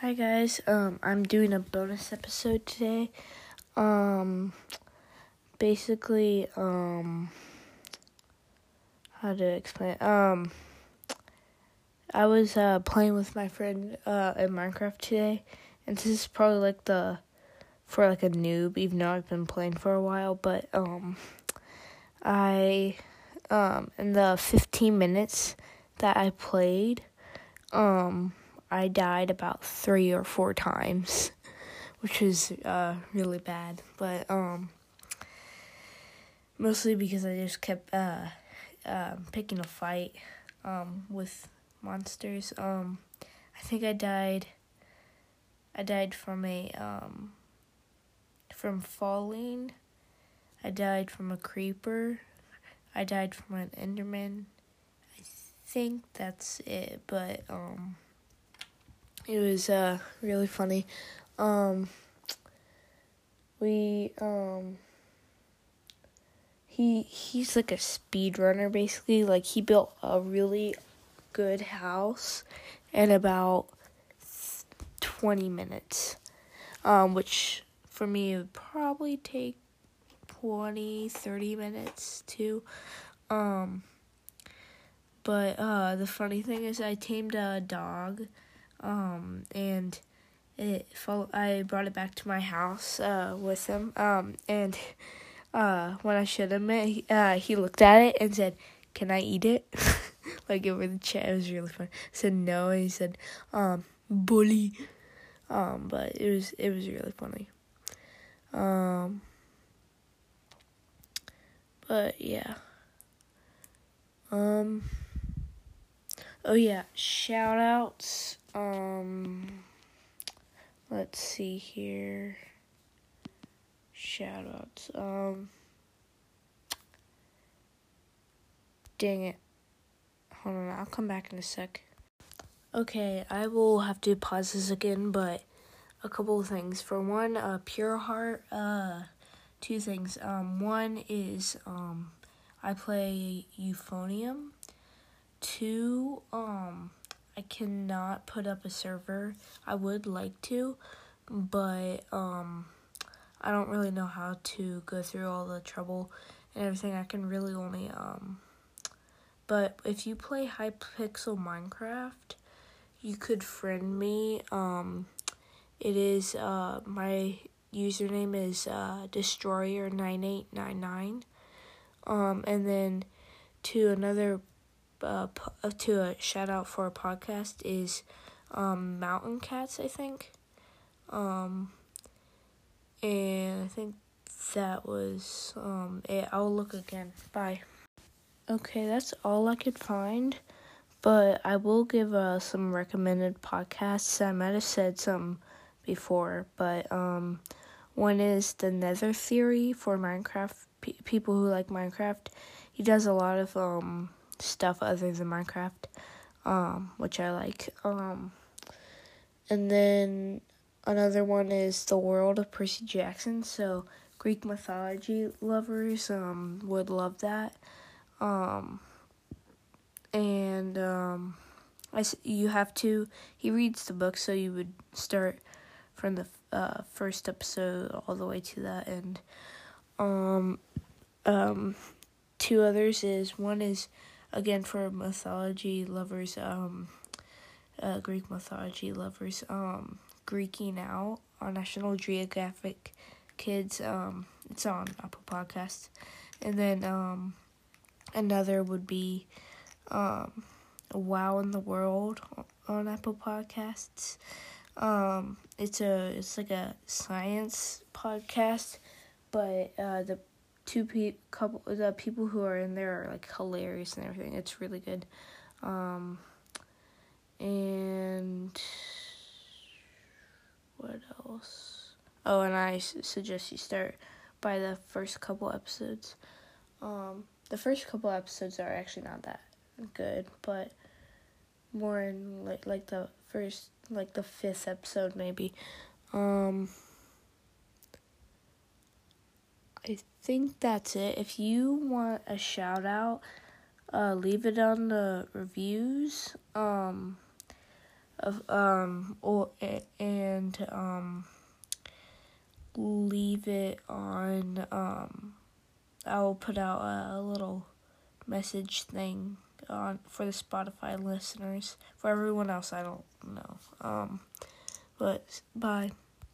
Hi guys, um, I'm doing a bonus episode today. Um, basically, um, how to explain? Um, I was uh playing with my friend uh in Minecraft today, and this is probably like the for like a noob, even though I've been playing for a while. But um, I um in the 15 minutes that I played, um I died about three or four times, which is uh, really bad. But um, mostly because I just kept uh, uh, picking a fight um, with monsters. Um, I think I died. I died from a um, from falling. I died from a creeper. I died from an Enderman. I think that's it, but um it was uh really funny. Um we um he he's like a speed runner basically. Like he built a really good house in about 20 minutes. Um which for me would probably take 20 30 minutes to Um but uh the funny thing is I tamed a dog um, and it follow, I brought it back to my house uh, with him. Um, and uh, when I showed him it, he, uh, he looked at it and said, "Can I eat it?" like over the chat. It was really fun. I said no, and he said, um, "Bully." Um, but it was it was really funny. Um, but yeah. Um. Oh yeah, shout outs. Um let's see here. Shout outs. Um Dang it. Hold on, I'll come back in a sec. Okay, I will have to pause this again, but a couple of things. For one, uh Pure Heart, uh two things. Um one is um I play Euphonium too, um, I cannot put up a server. I would like to, but um, I don't really know how to go through all the trouble and everything. I can really only um, but if you play Hypixel Minecraft, you could friend me. Um, it is uh my username is uh destroyer nine eight nine nine. Um, and then to another uh, to a shout out for a podcast is um, Mountain Cats, I think. Um, and I think that was um, it. I'll look again. Bye. Okay, that's all I could find, but I will give uh, some recommended podcasts. I might have said some before, but um, one is the Nether Theory for Minecraft people who like Minecraft. He does a lot of um stuff other than Minecraft, um, which I like. Um, and then another one is the world of Percy Jackson. So Greek mythology lovers um, would love that. Um, and um, I, you have to. He reads the book, so you would start from the uh, first episode all the way to that end. Um, um, two others is one is again for mythology lovers, um, uh, Greek mythology lovers, um, Greeking Out on National Geographic Kids. Um, it's on Apple Podcasts, and then um, another would be um, Wow in the World on Apple Podcasts. Um, it's a it's like a science podcast, but uh, the two pe- couple the people who are in there are like hilarious and everything. It's really good. Um and what else? Oh, and I suggest you start by the first couple episodes. Um the first couple episodes are actually not that good, but more in like like the first like the fifth episode maybe. Um I think that's it. If you want a shout out, uh, leave it on the reviews. Um, of um or and um leave it on um I'll put out a, a little message thing on for the Spotify listeners. For everyone else, I don't know. Um, but bye.